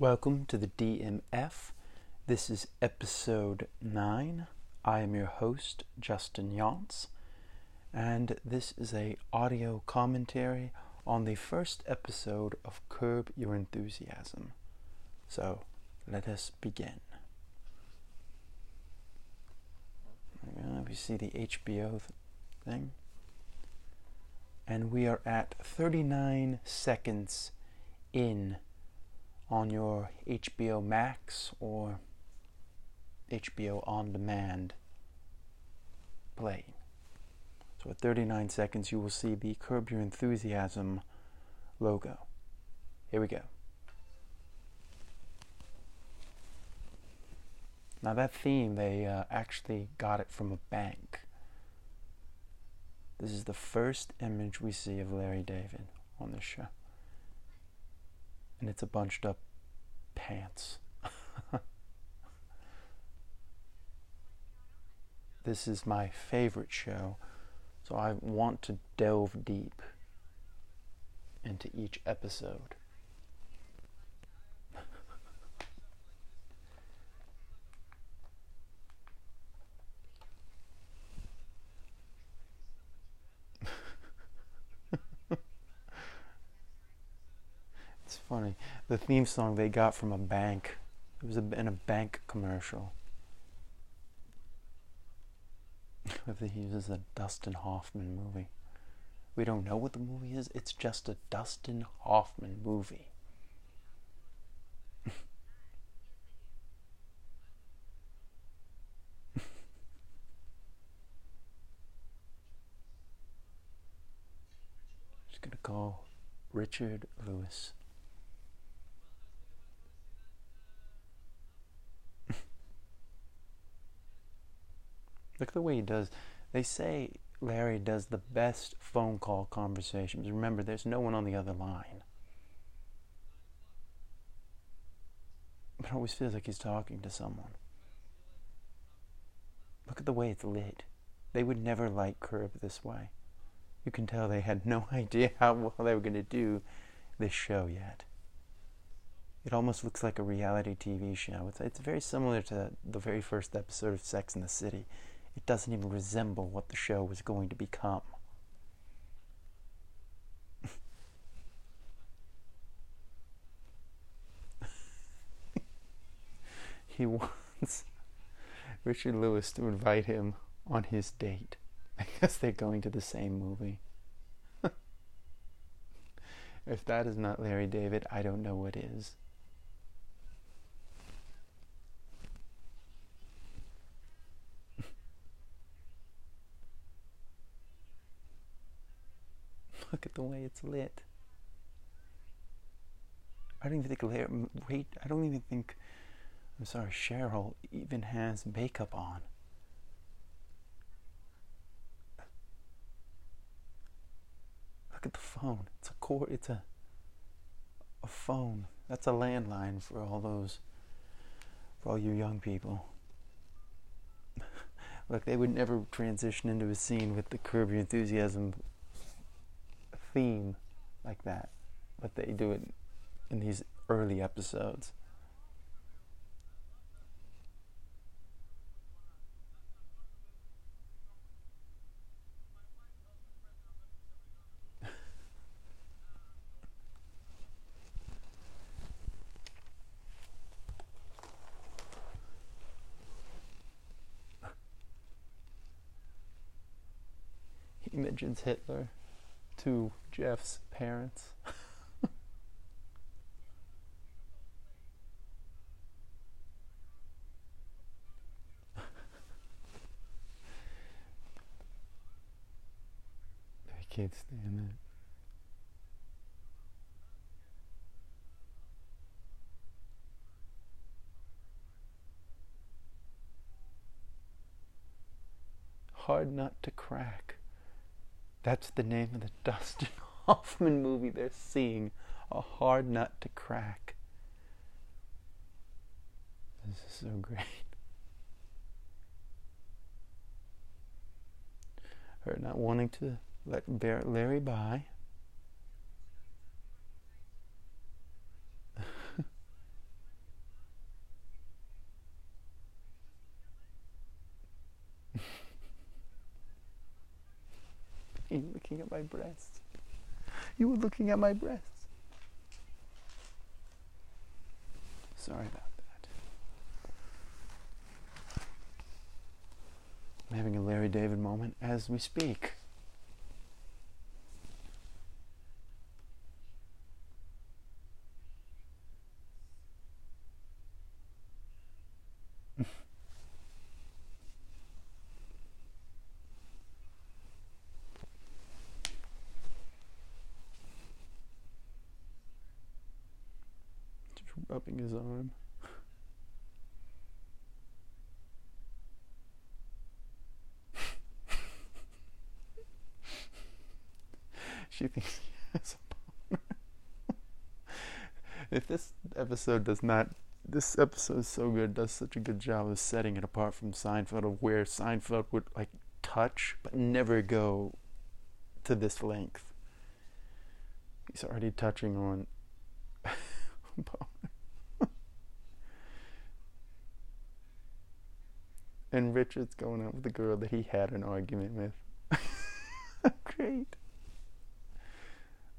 Welcome to the DMF. This is episode 9. I am your host, Justin Younts, and this is a audio commentary on the first episode of Curb Your Enthusiasm. So, let us begin. We see the HBO thing. And we are at 39 seconds in on your HBO Max or HBO On Demand play. So at 39 seconds, you will see the Curb Your Enthusiasm logo. Here we go. Now, that theme, they uh, actually got it from a bank. This is the first image we see of Larry David on this show and it's a bunched up pants. this is my favorite show, so I want to delve deep into each episode. Funny. The theme song they got from a bank. It was a, in a bank commercial. if he uses a Dustin Hoffman movie. We don't know what the movie is. It's just a Dustin Hoffman movie. I'm just gonna call Richard Lewis. Look at the way he does. They say Larry does the best phone call conversations. Remember, there's no one on the other line. But it always feels like he's talking to someone. Look at the way it's lit. They would never light Curb this way. You can tell they had no idea how well they were going to do this show yet. It almost looks like a reality TV show. It's, it's very similar to the very first episode of Sex in the City it doesn't even resemble what the show was going to become. he wants Richard Lewis to invite him on his date. I guess they're going to the same movie. if that is not Larry David, I don't know what is. Look at the way it's lit. I don't even think Larry, wait, I don't even think, I'm sorry, Cheryl even has makeup on. Look at the phone. It's a cord, it's a, a phone. That's a landline for all those, for all you young people. Look, they would never transition into a scene with the Curb Your Enthusiasm theme like that, but they do it in these early episodes. he mentions Hitler to Jeff's parents. I can't stand that. Hard nut to crack. That's the name of the Dustin Hoffman movie they're seeing. A hard nut to crack. This is so great. Her not wanting to let Larry by. You looking at my breasts. You were looking at my breasts. Sorry about that. I'm having a Larry David moment as we speak. Just rubbing his arm. she thinks he has a boner. if this episode does not this episode is so good, does such a good job of setting it apart from Seinfeld of where Seinfeld would like touch but never go to this length. He's already touching on and Richard's going out with the girl that he had an argument with. Great.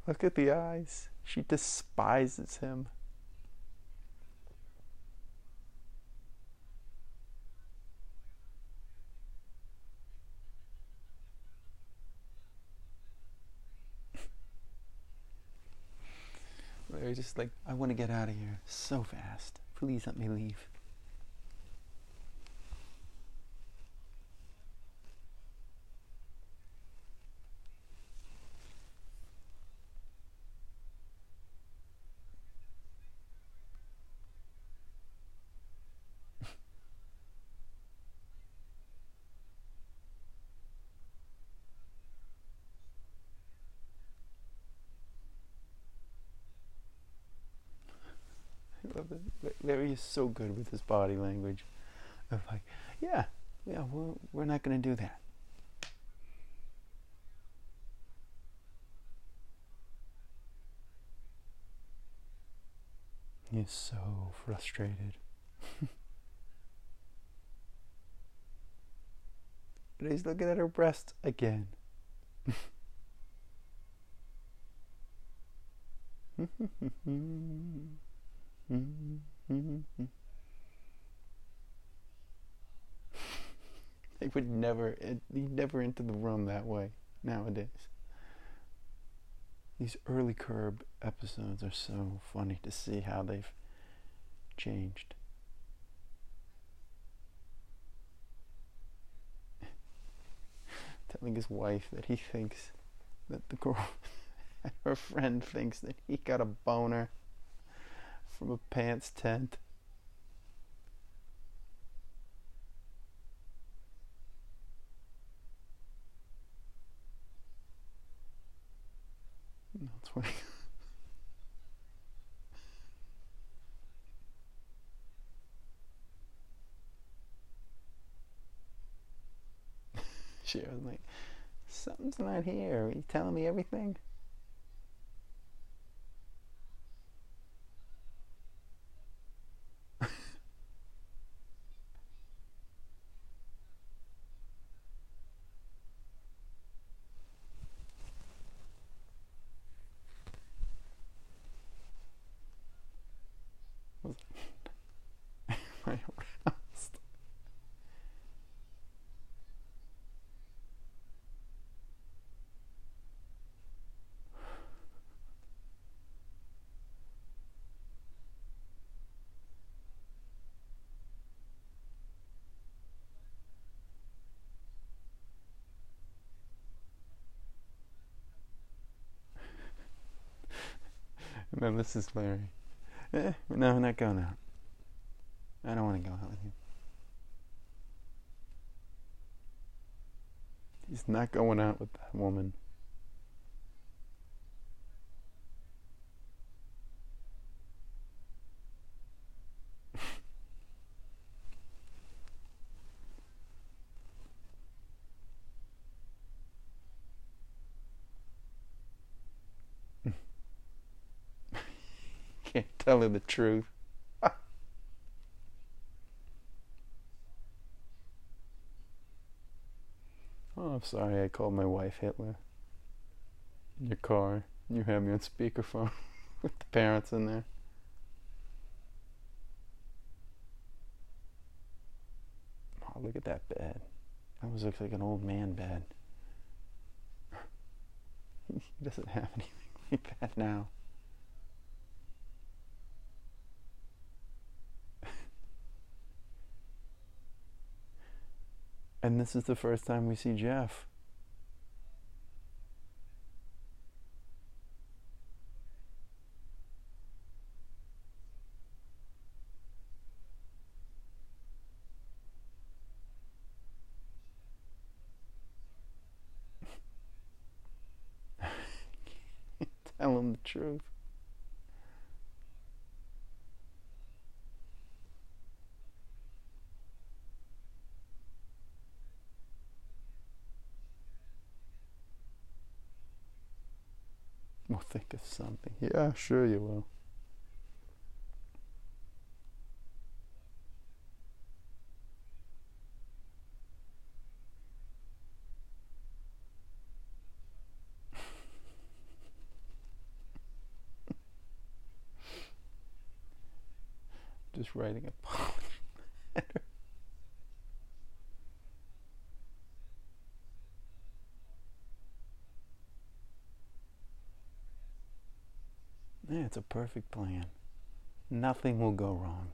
Look at the eyes. She despises him. They're just like, I want to get out of here so fast. Please let me leave. I love it. Is so good with his body language. Of like, yeah, yeah, we're, we're not going to do that. He's so frustrated. but he's looking at her breast again. they would never, eh, he never enter the room that way nowadays. These early Curb episodes are so funny to see how they've changed. Telling his wife that he thinks that the girl, her friend thinks that he got a boner from a pants tent. That's funny. she was like, something's not here. Are you telling me everything? My aroused. Then this is Larry. Eh, no, we're not going out. I don't want to go out with you. He's not going out with that woman. Can't tell her the truth. Oh, I'm sorry I called my wife Hitler. in your car. You have me on speakerphone with the parents in there. Oh, look at that bed. That almost looks like an old man bed. he doesn't have anything like that now. And this is the first time we see Jeff. Tell him the truth. Think of something. Yeah, sure you will. Just writing a apology letter. Yeah, it's a perfect plan. Nothing will go wrong.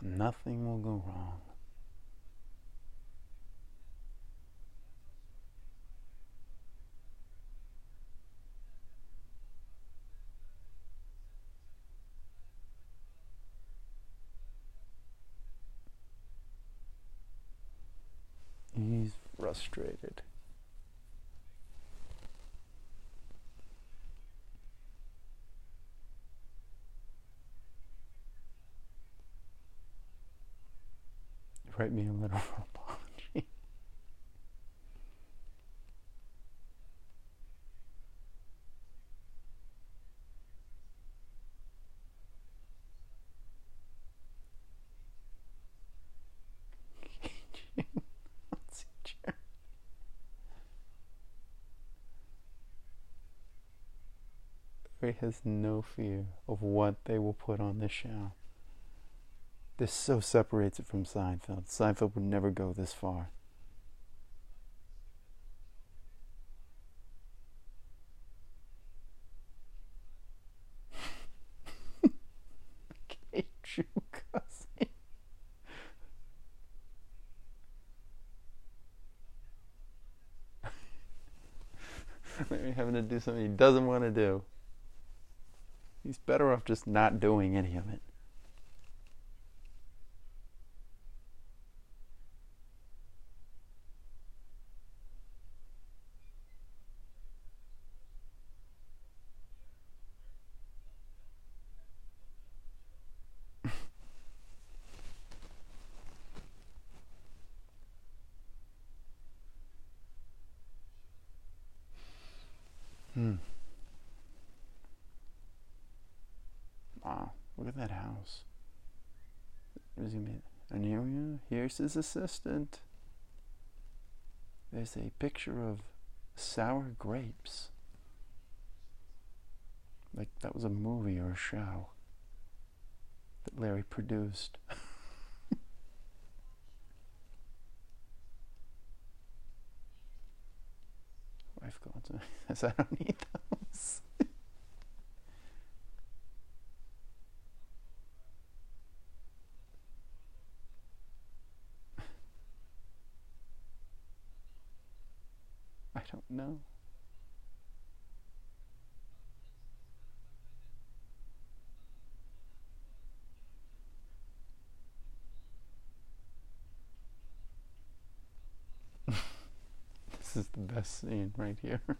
Nothing will go wrong. He's frustrated. Write me a letter of apology. Has no fear of what they will put on the show. This so separates it from Seinfeld. Seinfeld would never go this far. okay, true cousin. Maybe having to do something he doesn't want to do. He's better off just not doing any of it. Hmm. Wow, look at that house. There's gonna be an. Here's his assistant. There's a picture of sour grapes. Like that was a movie or a show that Larry produced. Calls me says I don't need those. I this is the best scene right here.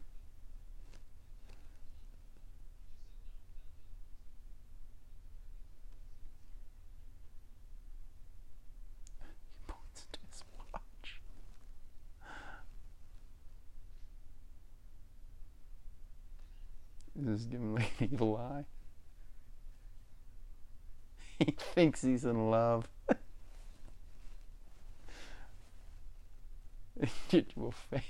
is giving me an evil eye. He thinks he's in love. Did you a favor?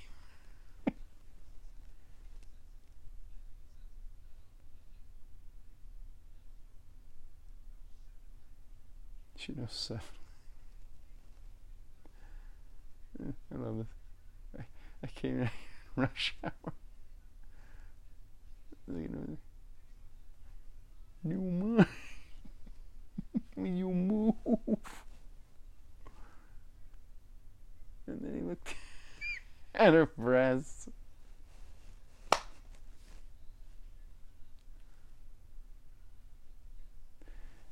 She knows seven. I love this. I, I came in rush hour. You move. you move. And then he looked at her breasts.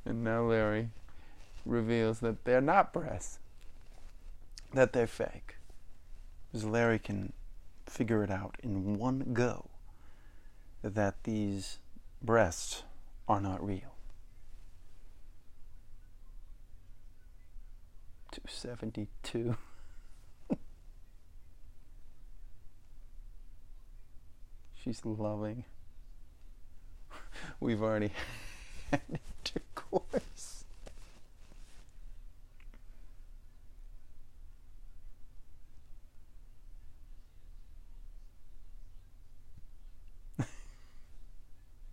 And now Larry reveals that they're not breasts, that they're fake. Because Larry can figure it out in one go that these breasts are not real. 272. She's loving. We've already had intercourse.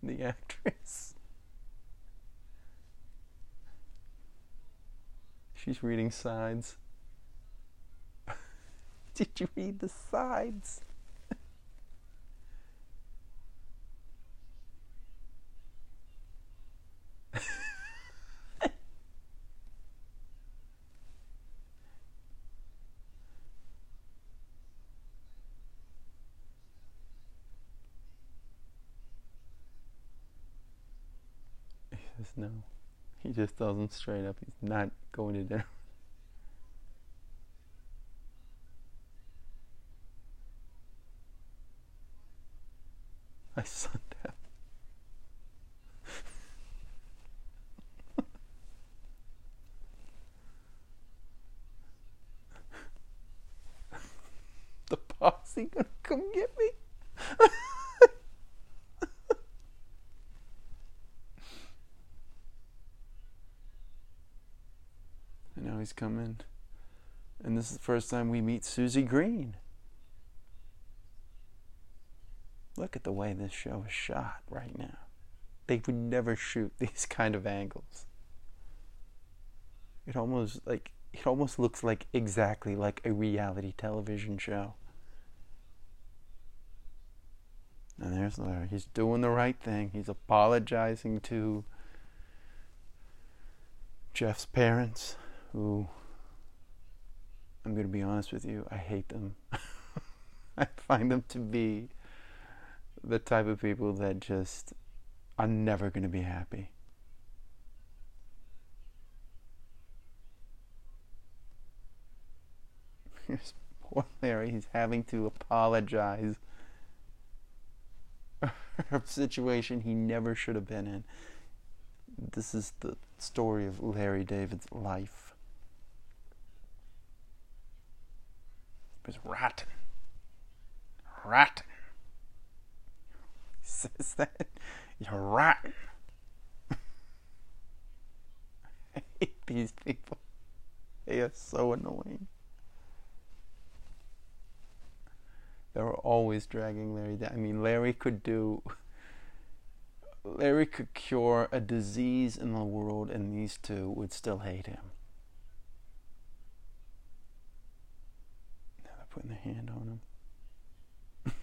the actress. Reading sides. Did you read the says no. He just tells him straight up he's not going to dinner. I sundown. the posse gonna come get me? He's coming. And this is the first time we meet Susie Green. Look at the way this show is shot right now. They would never shoot these kind of angles. It almost like it almost looks like exactly like a reality television show. And there's Larry. He's doing the right thing. He's apologizing to Jeff's parents, who I'm going to be honest with you, I hate them. I find them to be the type of people that just are never going to be happy. Here's poor Larry. He's having to apologize for a situation he never should have been in. This is the story of Larry David's life. Was rotten. Rotten. He says that. You're rotten. I hate these people. They are so annoying. They were always dragging Larry down. I mean, Larry could do. Larry could cure a disease in the world, and these two would still hate him. Now they're putting their hand on him.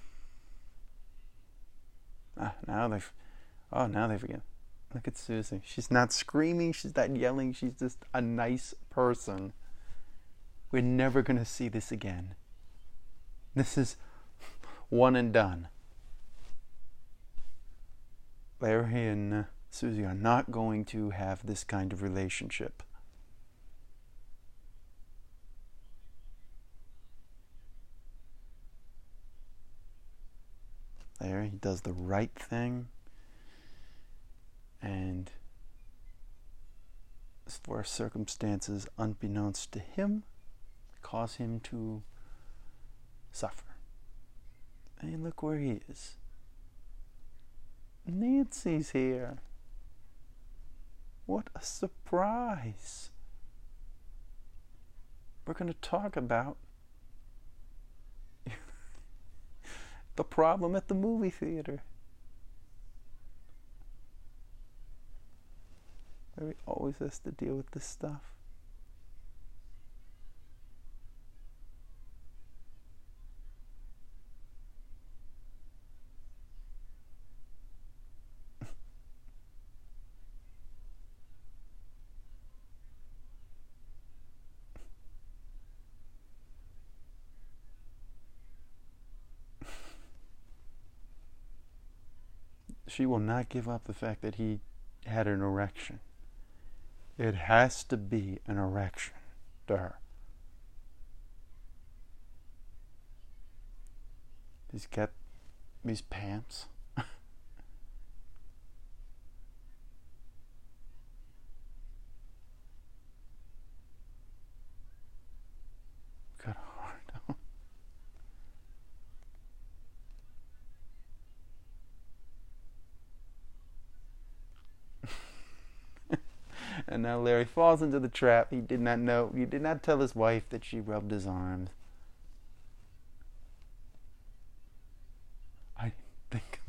ah, now they've. Oh, now they forget. Look at Susie. She's not screaming. She's not yelling. She's just a nice person. We're never going to see this again. This is one and done. Larry and Susie are not going to have this kind of relationship. Larry he does the right thing and for circumstances unbeknownst to him cause him to suffer. And look where he is. Nancy's here. What a surprise. We're going to talk about the problem at the movie theater. Larry always has to deal with this stuff. She will not give up the fact that he had an erection. It has to be an erection to her. He's got these pants. got a heart. And now Larry falls into the trap. He did not know, he did not tell his wife that she rubbed his arms. I think.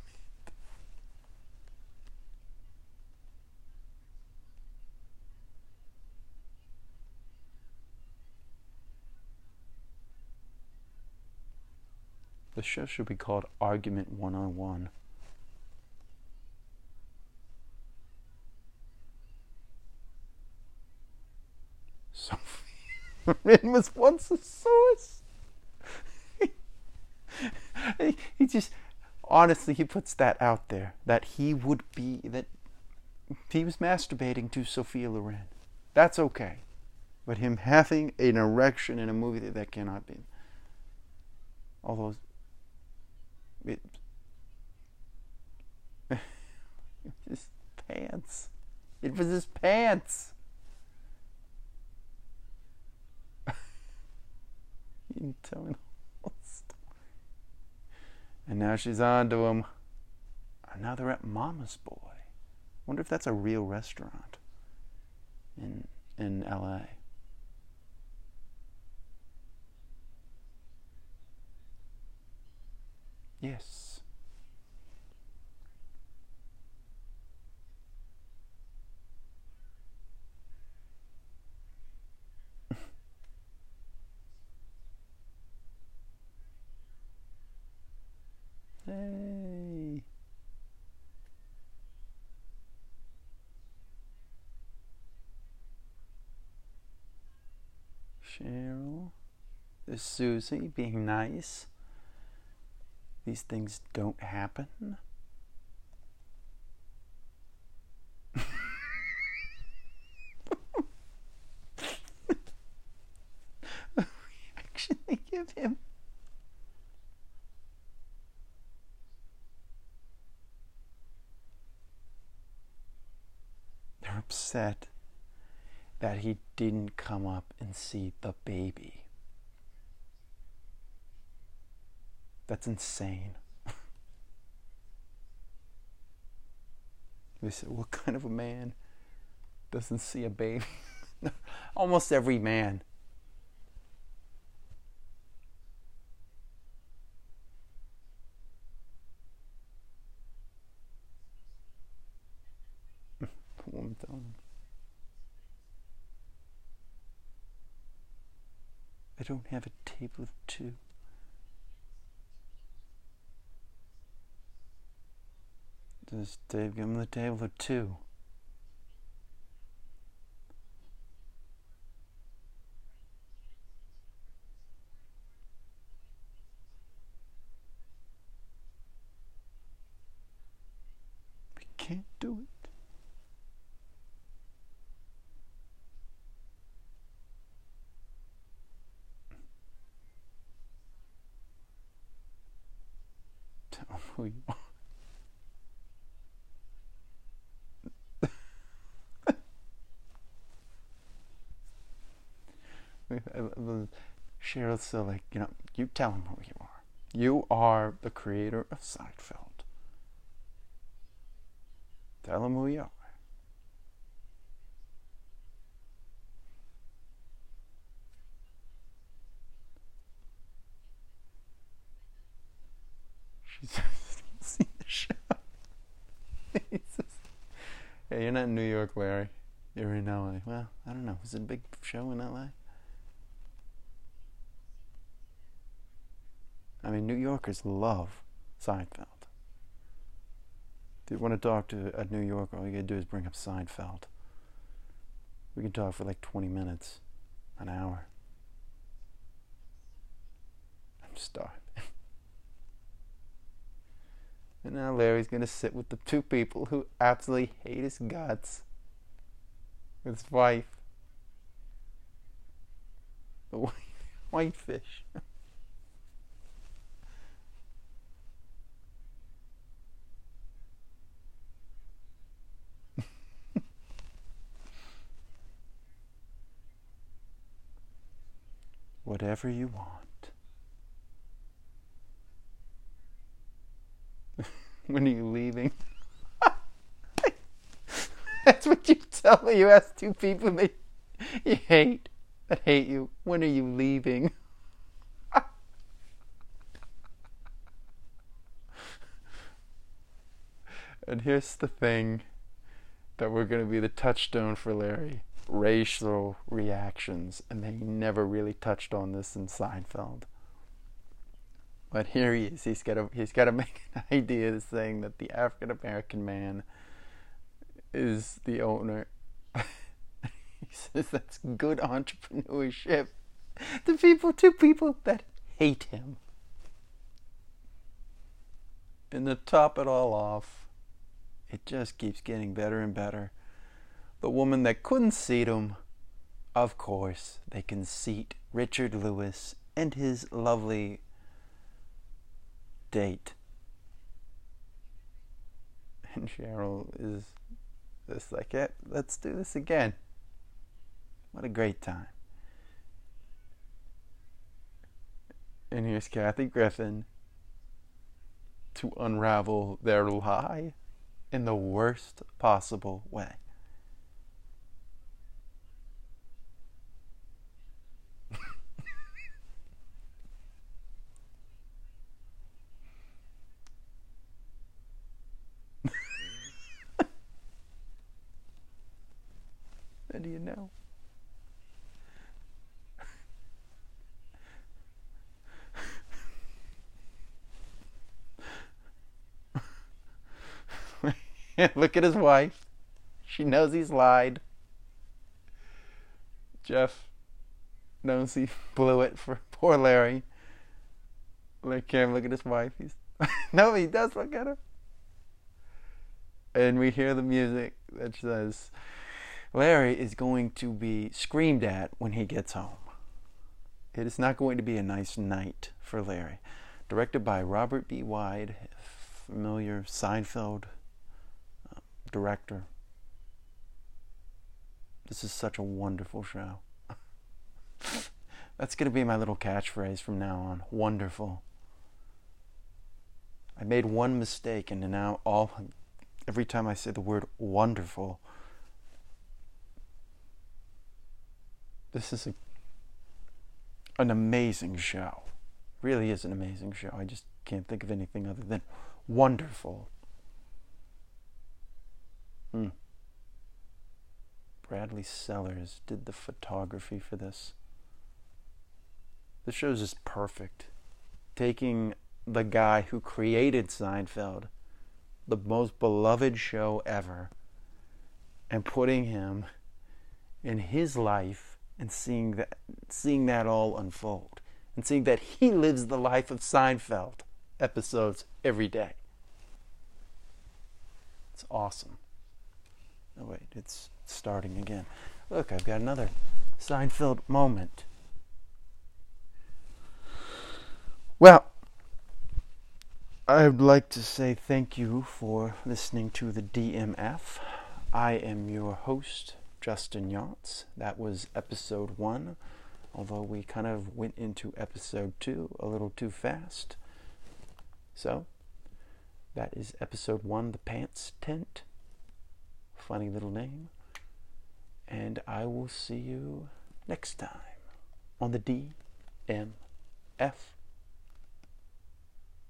The show should be called Argument 101. Was once a source. he, he just honestly he puts that out there that he would be that he was masturbating to Sophia Loren. That's okay. But him having an erection in a movie that, that cannot be. Although it his pants. It was his pants. Story. And now she's on to him. And now they're at Mama's Boy. Wonder if that's a real restaurant in in LA. Yes. Cheryl. There's Susie being nice. These things don't happen. they give him. They're upset didn't come up and see the baby. That's insane. they said, What kind of a man doesn't see a baby? Almost every man. The woman telling him. I don't have a table of two. Does Dave give him the table of two? We can't do it. Tell him who you are. Cheryl's still like, you know, you tell him who you are. You are the creator of Seinfeld. Tell him who you are. She says, hey, you're not in New York, Larry. You're in LA. Well, I don't know. Is it a big show in LA? I mean, New Yorkers love Seinfeld. If you want to talk to a New Yorker, all you gotta do is bring up Seinfeld. We can talk for like 20 minutes, an hour. I'm starving. And now Larry's gonna sit with the two people who absolutely hate his guts his wife. The white, white fish. whatever you want. when are you leaving? That's what you tell me. You ask two people that you hate, that hate you. When are you leaving? and here's the thing that we're going to be the touchstone for Larry racial reactions, and they never really touched on this in Seinfeld. But here he is. He's got to he's got to make an idea saying that the African American man is the owner. he says that's good entrepreneurship. The people, two people that hate him. And to top it all off, it just keeps getting better and better the woman that couldn't seat him, of course, they can seat Richard Lewis and his lovely date. And Cheryl is just like, yeah, let's do this again. What a great time. And here's Kathy Griffin to unravel their lie in the worst possible way. do you know? Look at his wife. She knows he's lied. Jeff knows he blew it for poor Larry. Look at him, look at his wife. He's no, he does look at her. And we hear the music that says, Larry is going to be screamed at when he gets home. It is not going to be a nice night for Larry. Directed by Robert B. Weide, familiar Seinfeld director. This is such a wonderful show. That's going to be my little catchphrase from now on. Wonderful. I made one mistake, and now all every time I say the word wonderful, This is a, an amazing show. Really is an amazing show. I just can't think of anything other than wonderful. Hmm. Bradley Sellers did the photography for this. The show's just perfect. Taking the guy who created Seinfeld, the most beloved show ever, and putting him in his life and seeing that seeing that all unfold and seeing that he lives the life of Seinfeld episodes every day. It's awesome. Oh wait, it's starting again. Look, I've got another Seinfeld moment. Well, I'd like to say thank you for listening to the DMF. I am your host, Justin Younts. That was episode one, although we kind of went into episode two a little too fast. So, that is episode one, The Pants Tent. Funny little name. And I will see you next time on the DMF.